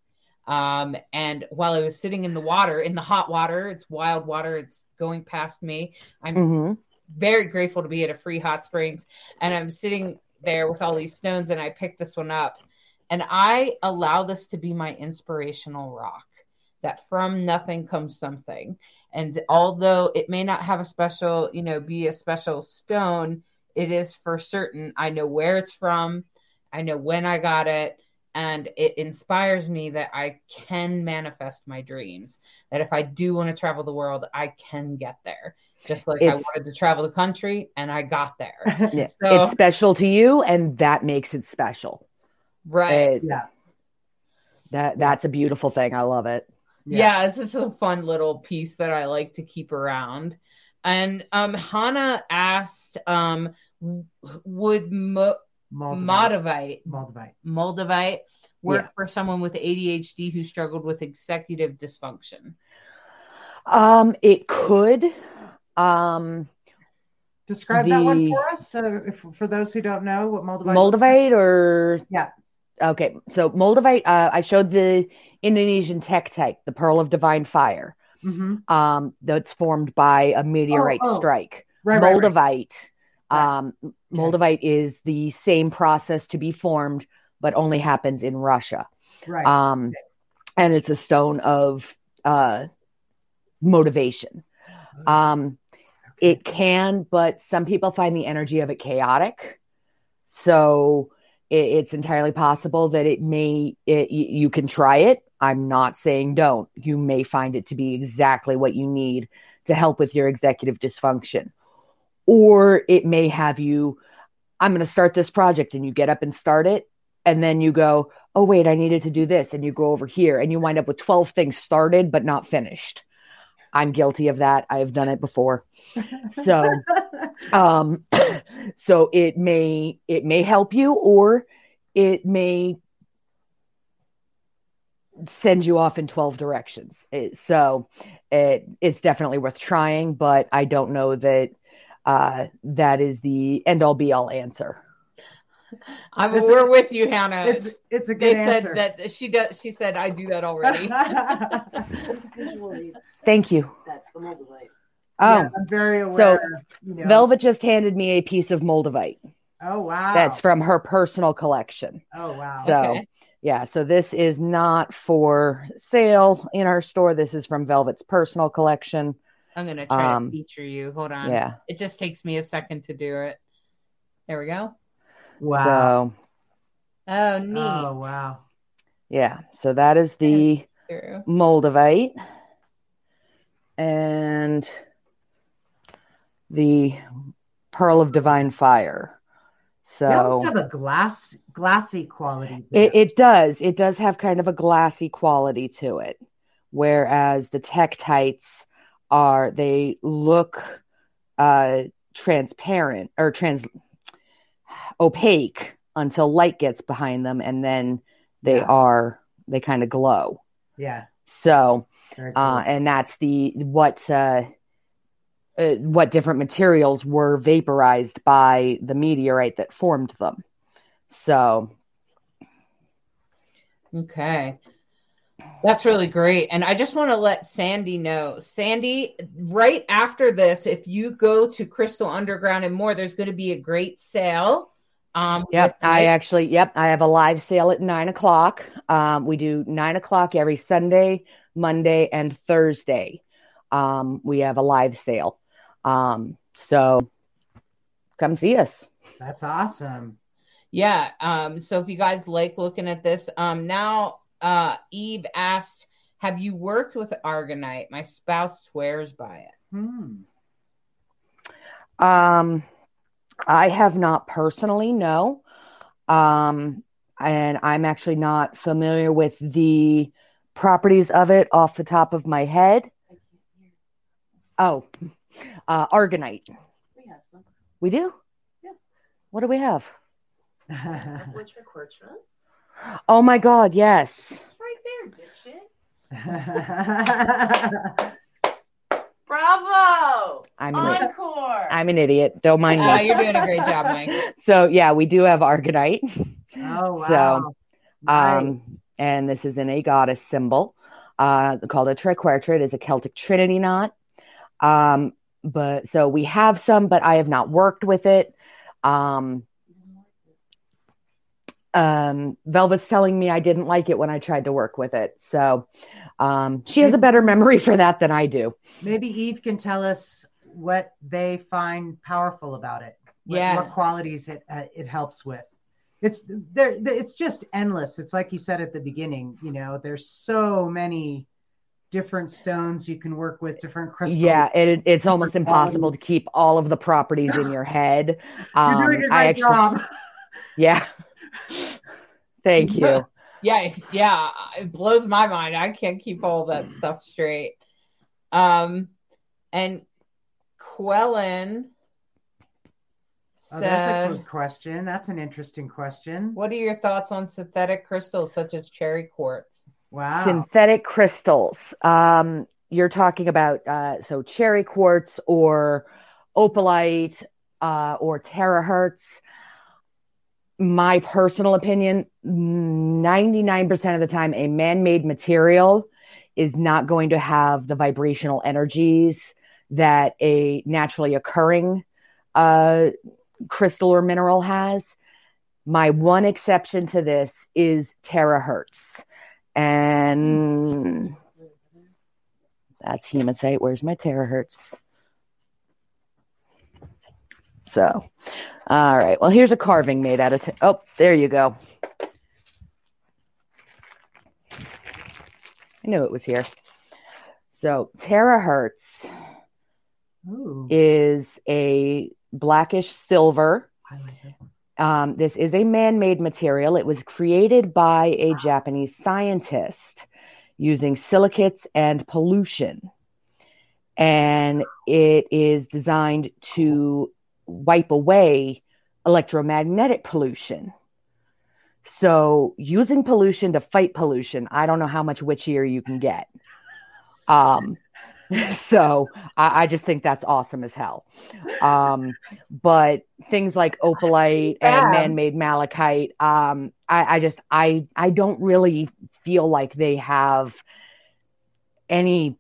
Um, and while I was sitting in the water, in the hot water, it's wild water, it's going past me. I'm hmm very grateful to be at a free hot springs. And i'm sitting there with all these stones and i picked this one up. And i allow this to be my inspirational rock that from nothing comes something. And although it may not have a special you know be a special stone it is for certain. I know where it's from i know when i got it and it inspires me that i can manifest my dreams that if i do want to travel the world i can get there just like I wanted to travel the country and I got there. Yeah. So- It's special to you, and that makes it special. Right. It- Yeah. that that's a beautiful thing. I love it. yeah. it's just a fun little piece that I like to keep around. And um Hannah asked um would Mo- Moldavite. Moldavite Moldavite. Moldavite work Yeah. for someone with ADHD who struggled with executive dysfunction? Um, it could. Um, Describe that one for us. So, if, for those who don't know what Moldavite. Moldavite or Yeah. Okay, so Moldavite. Uh, I showed the Indonesian tektite, the pearl of divine fire. hmm Um, that's formed by a meteorite Oh, oh. strike. Right, right, right. Moldavite. Right. Um, Moldavite is the same process to be formed, but only happens in Russia. Right. Um, and it's a stone of uh, motivation. Um, it can, but some people find the energy of it chaotic. So it, it's entirely possible that it may, it, you can try it. I'm not saying don't. You may find it to be exactly what you need to help with your executive dysfunction. Or it may have you, I'm going to start this project, and you get up and start it. And then you go, oh, wait, I needed to do this. And you go over here, and you wind up with 12 things started but not finished. I'm guilty of that. I have done it before. So, um, so it may it may help you, or it may send you off in 12 directions. It- so it, it's definitely worth trying, but I don't know that uh, that is the end all be all answer. I'm, It's we're a- with you, Hannah. it's it's a they good said that she does. She said I do that already. Thank you. that's the moldavite. Oh, Yeah, I'm very aware. you know. Velvet just handed me a piece of Moldavite. Oh wow. That's from her personal collection. Oh wow. So, Okay. yeah, so this is not for sale in our store. This is from Velvet's personal collection. I'm gonna try Um, to feature you. Hold on. Yeah. It just takes me a second to do it. There we go. Wow. So Oh, neat. oh wow. yeah, so that is the True. Moldavite and the Pearl of Divine Fire. They almost So have a glass glassy quality. it, it does. It does have kind of a glassy quality to it. Whereas the Tektites are, they look uh, transparent or trans opaque until light gets behind them and then they Yeah. are, they kind of glow. yeah. So, cool. uh, and that's the what uh, uh, what different materials were vaporized by the meteorite that formed them. So Okay. That's really great. And I just want to let Sandy know. Sandy, right after this, if you go to Crystal Underground and more, there's going to be a great sale. Um, Yep, I actually, yep, I have a live sale at nine o'clock. Um, we do nine o'clock every Sunday, Monday, and Thursday. Um, we have a live sale. Um, so come see us. That's awesome. Yeah. Um, so if you guys like looking at this, um, now uh, Eve asked, "Have you worked with Argonite? My spouse swears by it." Hmm. Um, I have not personally, no. Um, and I'm actually not familiar with the properties of it off the top of my head. Oh, uh, Argonite. We have some. We do? Yeah. What do we have? Which record trust? Oh my God, yes. Right there, dipshit. Bravo! I'm an, Encore! I'm an idiot. Don't mind Uh, me. you're doing a great job, Mike. So yeah, we do have Argonite. oh wow. So, Nice. Um, and this is in a goddess symbol uh, called a triquetra. It is a Celtic trinity knot. Um, but so we have some, but I have not worked with it. Um, um, Velvet's telling me I didn't like it when I tried to work with it. So um, she has a better memory for that than I do. Maybe Eve can tell us what they find powerful about it. What, Yeah. what qualities it uh, it helps with. It's there. It's just endless. It's like you said at the beginning. You know, there's so many different stones you can work with, different crystals. Yeah, it, it's almost impossible to keep all of the properties in your head. you're Um, doing a great I actually, job. yeah. Thank you. Yeah, yeah, it blows my mind. I can't keep all that stuff straight. Um, and Quellen Oh, that's a said, good question. That's an interesting question. "What are your thoughts on synthetic crystals such as cherry quartz?" Wow. Synthetic crystals. Um, you're talking about uh, so cherry quartz or opalite uh, or terahertz. My personal opinion, 99% of the time, a man made material is not going to have the vibrational energies that a naturally occurring uh, crystal or mineral has. My one exception to this is terahertz. And that's hematite. Where's my terahertz? So, all right. Well, here's a carving made out of. Te- oh, there you go. I knew it was here. So, terahertz Ooh, is a blackish silver. I like that one. Um, this is a man made material. It was created by a Japanese scientist using silicates and pollution. And it is designed to wipe away electromagnetic pollution. So, using pollution to fight pollution, I don't know how much witchier you can get. Um, so, I, I just think that's awesome as hell. Um, but things like opalite Yeah. and man-made malachite, um, I, I just I I don't really feel like they have any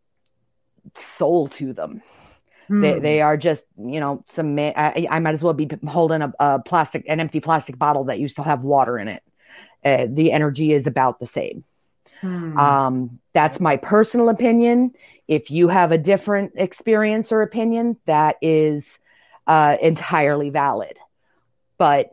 soul to them. They Hmm. they are just you know some. ma- I, I might as well be holding a, a plastic an empty plastic bottle that used to have water in it. Uh, the energy is about the same. Hmm. Um, that's my personal opinion. If you have a different experience or opinion, that is uh, entirely valid. but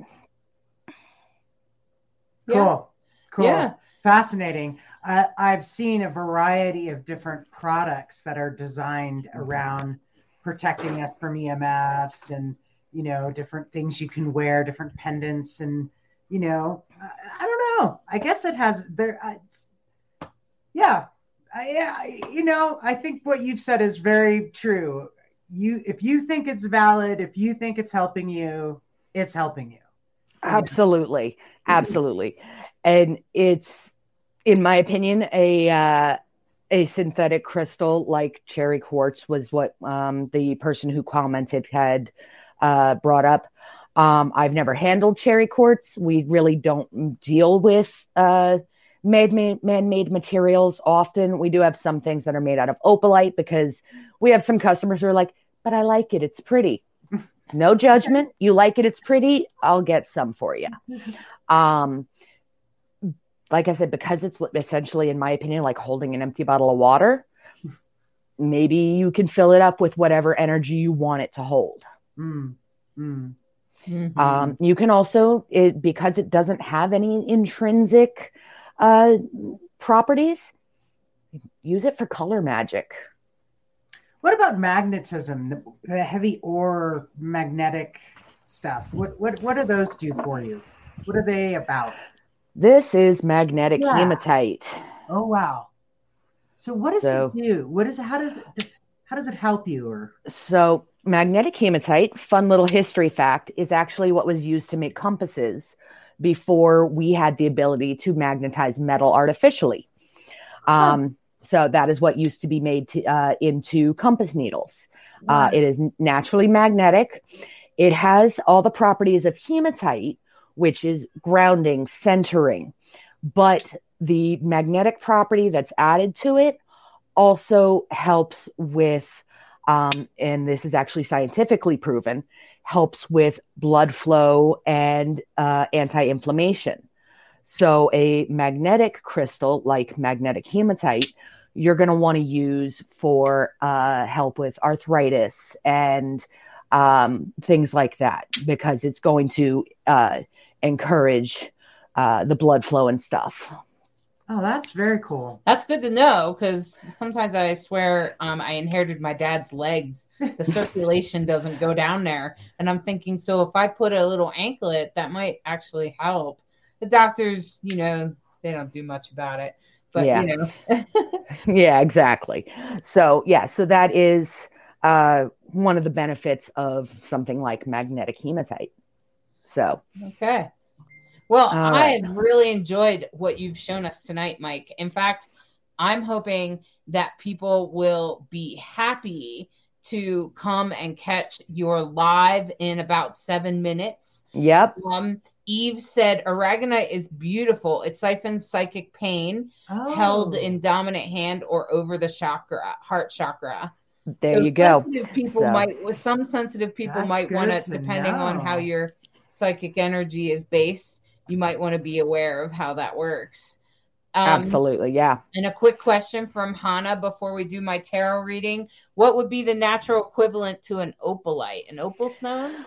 Yeah. Cool. Cool. Yeah. Fascinating. I, I've seen a variety of different products that are designed around protecting us from EMFs and, you know, different things you can wear, different pendants. And, you know, I, I don't know. I guess it has there. It's, yeah. I, yeah. I- You know, I think what you've said is very true. You, if you think it's valid, if you think it's helping you, it's helping you. Absolutely, absolutely, and it's, in my opinion, a uh, a synthetic crystal like cherry quartz was what um, the person who commented had uh, brought up. Um, I've never handled cherry quartz. We really don't deal with uh, made man-made materials often. We do have some things that are made out of opalite because we have some customers who are like, "But I like it. It's pretty." no judgment. You like it, it's pretty. I'll get some for you. Um, like I said, because it's essentially, in my opinion, like holding an empty bottle of water. Maybe you can fill it up with whatever energy you want it to hold. Mm, mm. Mhm. Um, you can also, it, because it doesn't have any intrinsic uh, properties, use it for color magic. What about magnetism, the, the heavy ore magnetic stuff? What what what do those do for you? What are they about? This is magnetic Yeah. hematite. Oh wow! So what does So- it do? What is how does it how does it help you? Or So, magnetic hematite, fun little history fact, is actually what was used to make compasses before we had the ability to magnetize metal artificially. Um, So, that is what used to be made to, uh, into compass needles. Uh, it is naturally magnetic. It has all the properties of hematite, which is grounding, centering, but the magnetic property that's added to it also helps with, um, and this is actually scientifically proven, helps with blood flow and uh, anti inflammation. So, a magnetic crystal like magnetic hematite you're going to want to use for uh, help with arthritis and um, things like that because it's going to uh, encourage uh, the blood flow and stuff. oh, that's very cool. That's good to know because sometimes I swear um, I inherited my dad's legs. The circulation doesn't go down there. And I'm thinking, so if I put a little anklet, that might actually help. The doctors, you know, they don't do much about it. But, Yeah. you know, yeah, exactly. So, yeah, so that is uh, one of the benefits of something like magnetic hematite. So, Okay. Well, All right. I've really enjoyed what you've shown us tonight, Mike. In fact, I'm hoping that people will be happy to come and catch your live in about seven minutes. yep, Um, Eve said aragonite is beautiful. It siphons psychic pain Oh. held in dominant hand or over the chakra, heart chakra. there So you go. People So- might, some sensitive people might want to, to depending on how know. Psychic energy is based, you might want to be aware of how that works. Um, Absolutely, yeah. And a quick question from Hannah before we do my tarot reading: What would be the natural equivalent to an opalite? An opal stone?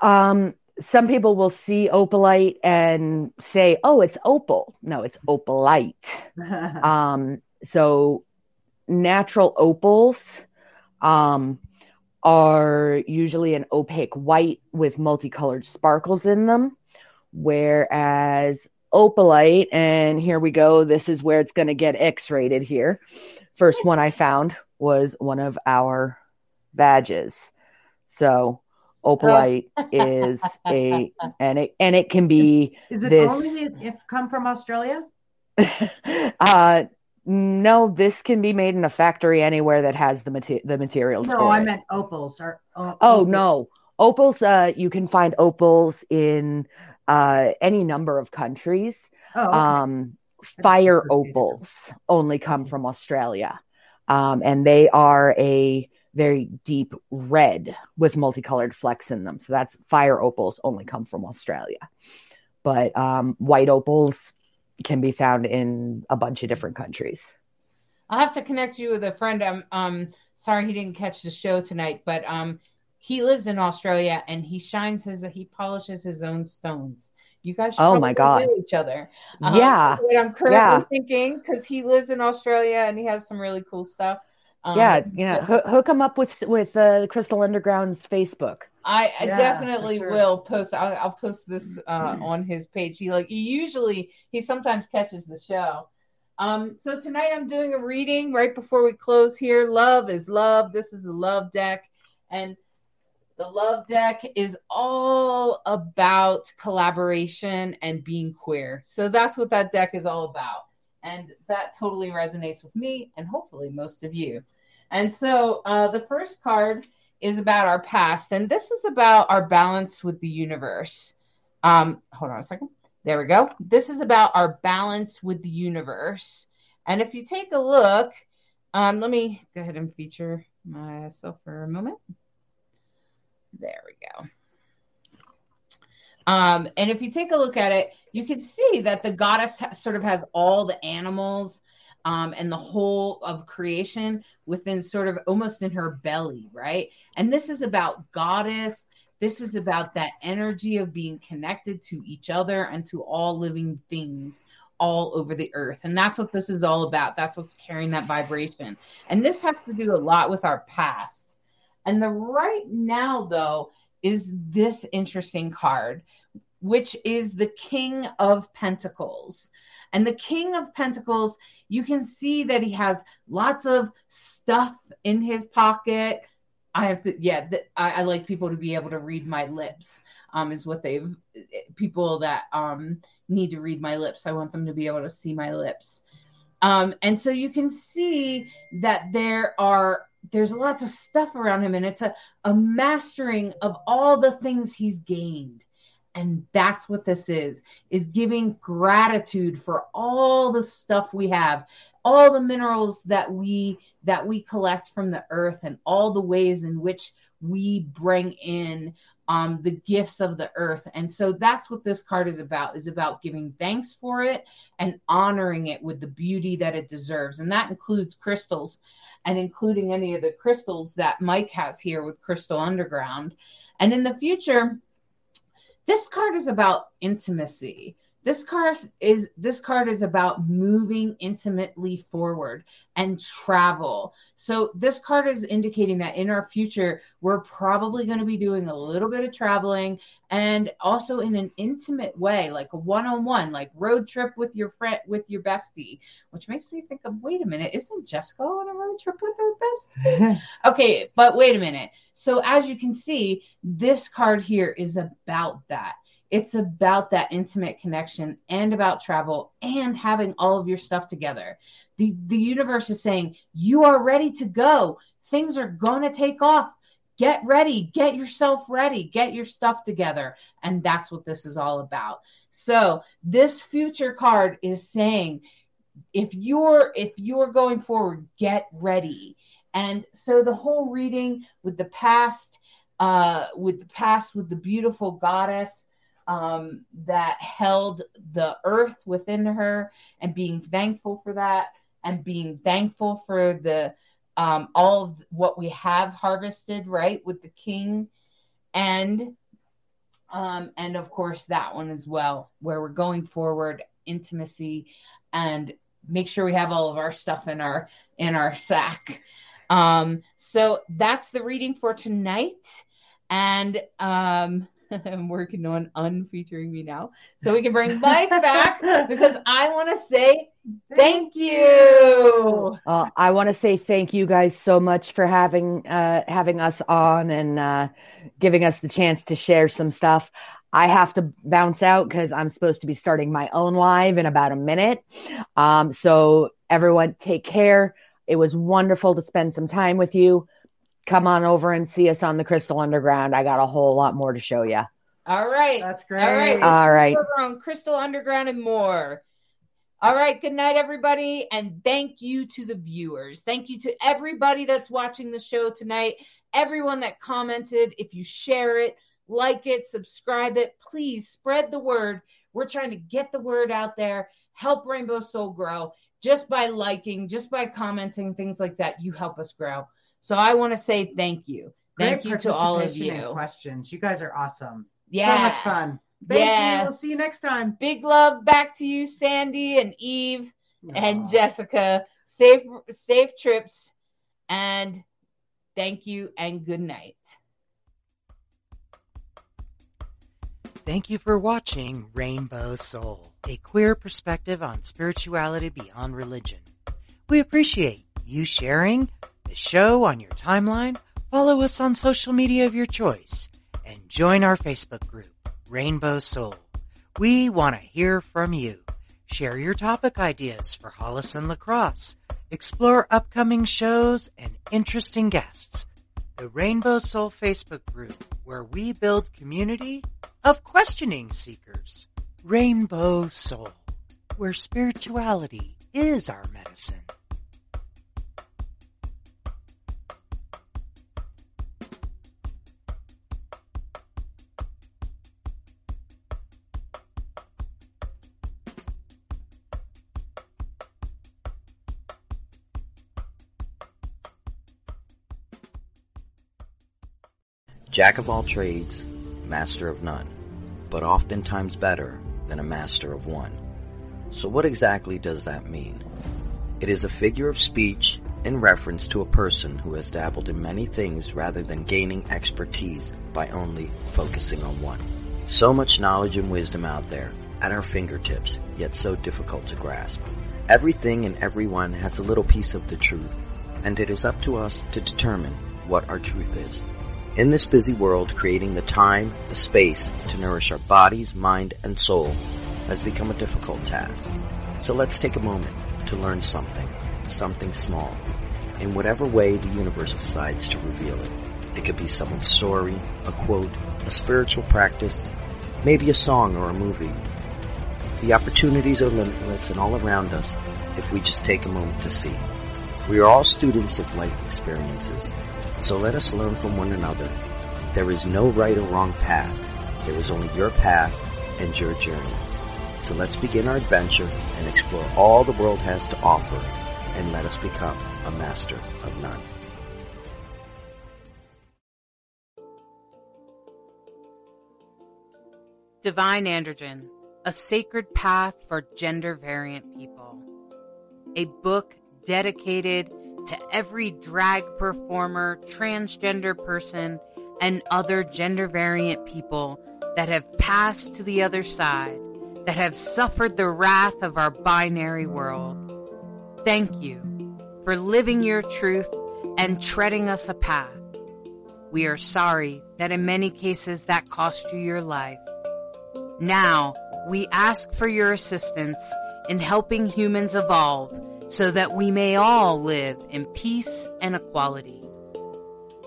Um, some people will see opalite and say, "Oh, it's opal." No, it's opalite. Um, so natural opals um, are usually an opaque white with multicolored sparkles in them, whereas opalite, and here we go, this is where it's going to get X rated here. First one I found was one of our badges. So opalite is a and it and it can be Is it This- only if come from Australia? uh no this can be made in a factory anywhere that has the mate- the materials No, I it. meant opals. Or, oh, oh opals. no opals uh you can find opals in uh any number of countries Oh, okay. um fire opals only come from australia um and they are a very deep red with multicolored flecks in them so that's fire opals only come from australia but um white opals can be found in a bunch of different countries I'll have to connect you with a friend. Um, um, sorry he didn't catch the show tonight, but um, he lives in Australia and he shines his he polishes his own stones. You guys should Oh my God. know each other. Um, Yeah. what I'm currently Yeah. thinking because he lives in Australia and he has some really cool stuff. Um, yeah, yeah. Hook, hook them up with with uh, Crystal Underground's Facebook. I, I Yeah, definitely sure. will post. I'll, I'll post this uh, on his page. He like he usually he sometimes catches the show. Um, so tonight I'm doing a reading right before we close here. Love is love. This is a love deck, and the love deck is all about collaboration and being queer. So that's what that deck is all about, and that totally resonates with me and hopefully most of you. And so uh, the first card is about our past, and this is about our balance with the universe. Um, hold on a second. There we go. This is about our balance with the universe. And if you take a look, um, let me go ahead and feature myself for a moment. There we go. Um, and if you take a look at it, you can see that the goddess ha- sort of has all the animals um, and the whole of creation within sort of almost in her belly, right? And this is about goddess. This is about that energy of being connected to each other and to all living things all over the earth. And that's what this is all about. That's what's carrying that vibration. And this has to do a lot with our past. And the right now, though, is this interesting card, which is the King of Pentacles. And the King of Pentacles, you can see that he has lots of stuff in his pocket. I have to, yeah, th- I, I like people to be able to read my lips, um, is what they've, people that um, need to read my lips. I want them to be able to see my lips. Um, and so you can see that there are, there's lots of stuff around him, and it's a, a mastering of all the things he's gained. And that's what this is, is giving gratitude for all the stuff we have, all the minerals that we that we collect from the earth and all the ways in which we bring in um, the gifts of the earth. And so that's what this card is about, is about giving thanks for it and honoring it with the beauty that it deserves. And that includes crystals and including any of the crystals that Mike has here with Crystal Underground. And in the future, this card is about intimacy. This card is this card is about moving intimately forward and travel. So this card is indicating that in our future we're probably going to be doing a little bit of traveling and also in an intimate way, like a one-on-one, like road trip with your friend with your bestie, which makes me think of wait a minute, isn't Jessica on a road trip with her bestie? Okay, but wait a minute. So as you can see, this card here is about that. It's about that intimate connection and about travel and having all of your stuff together. The the universe is saying, "You are ready to go. Things are going to take off. Get ready. Get yourself ready. Get your stuff together." And that's what this is all about. So, this future card is saying if you're if you're going forward, get ready. And so the whole reading with the past, uh, with the past, with the beautiful goddess um, that held the earth within her, and being thankful for that, and being thankful for the um, all of what we have harvested, right, with the king, and um, and of course that one as well, where we're going forward, intimacy, and make sure we have all of our stuff in our in our sack. Um, so that's the reading for tonight. And um, I'm working on unfeaturing me now. So we can bring Mike back because I want to say thank you. Uh, I want to say thank you guys so much for having uh, having us on and uh, giving us the chance to share some stuff. I have to bounce out because I'm supposed to be starting my own live in about a minute. Um, so everyone, take care. It was wonderful to spend some time with you. Come on over and see us on the Crystal Underground. I got a whole lot more to show you. All right. That's great. All right. All right. Over on Crystal Underground and more. All right. Good night, everybody. And thank you to the viewers. Thank you to everybody that's watching the show tonight. Everyone that commented. If you share it, like it, subscribe it, please spread the word. We're trying to get the word out there, help Rainbow Soul grow. Just by liking, just by commenting, things like that, you help us grow. So I want to say thank you. Thank Great you to all of you. questions. You guys are awesome. Yeah. So much fun. Thank Yeah. you. We'll see you next time. Big love back to you, Sandy and Eve and Jessica. Safe safe trips and thank you and good night. Thank you for watching Rainbow Soul, a queer perspective on spirituality beyond religion. We appreciate you sharing the show on your timeline, follow us on social media of your choice, and join our Facebook group, Rainbow Soul. We want to hear from you. Share your topic ideas for Hollis and Lacrosse. Explore upcoming shows and interesting guests. The Rainbow Soul Facebook group, where we build community of questioning seekers. Rainbow Soul, where spirituality is our medicine. Jack of all trades, master of none, but oftentimes better than a master of one. So what exactly does that mean? It is a figure of speech in reference to a person who has dabbled in many things rather than gaining expertise by only focusing on one. So much knowledge and wisdom out there at our fingertips, yet so difficult to grasp. Everything and everyone has a little piece of the truth, and it is up to us to determine what our truth is. In this busy world, creating the time, the space to nourish our bodies, mind, and soul has become a difficult task. So let's take a moment to learn something, something small, in whatever way the universe decides to reveal it. It could be someone's story, a quote, a spiritual practice, maybe a song or a movie. The opportunities are limitless and all around us if we just take a moment to see. We are all students of life experiences, so let us learn from one another. There is no right or wrong path. There is only your path and your journey. So let's begin our adventure and explore all the world has to offer and let us become a master of none. Divine Androgen, a sacred path for gender variant people. A book dedicated to every drag performer, transgender person, and other gender variant people that have passed to the other side, that have suffered the wrath of our binary world. Thank you for living your truth and treading us a path. We are sorry that in many cases that cost you your life. Now, we ask for your assistance in helping humans evolve so that we may all live in peace and equality.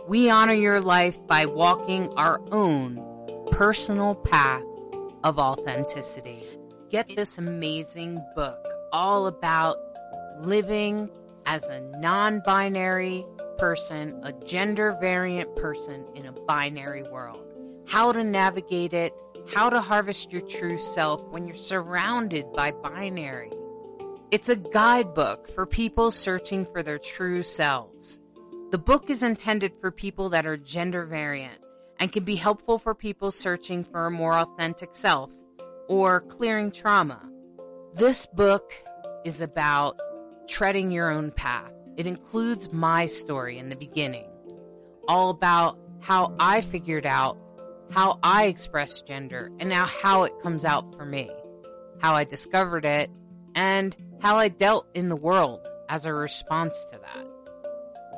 We honor your life by walking our own personal path of authenticity. Get this amazing book all about living as a non binary person, a gender variant person in a binary world. How to navigate it, how to harvest your true self when you're surrounded by binary. It's a guidebook for people searching for their true selves. The book is intended for people that are gender variant and can be helpful for people searching for a more authentic self or clearing trauma. This book is about treading your own path. It includes my story in the beginning, all about how I figured out how I express gender and now how it comes out for me, how I discovered it, and how I dealt in the world as a response to that.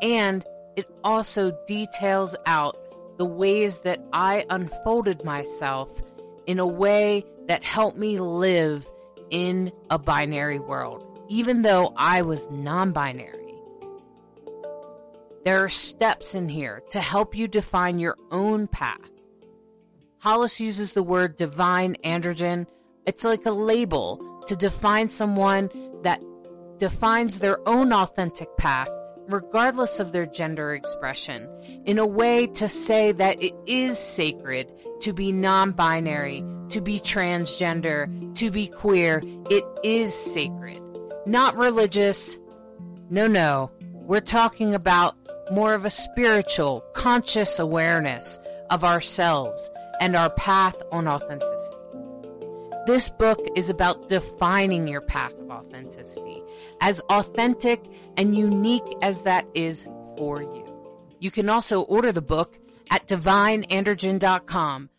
And it also details out the ways that I unfolded myself in a way that helped me live in a binary world, even though I was non binary. There are steps in here to help you define your own path. Hollis uses the word divine androgen. It's like a label to define someone that defines their own authentic path, regardless of their gender expression, in a way to say that it is sacred to be non binary, to be transgender, to be queer. It is sacred. Not religious. No, no. We're talking about more of a spiritual, conscious awareness of ourselves and our path on authenticity. This book is about defining your path of authenticity, as authentic and unique as that is for you. You can also order the book at divineandrogen.com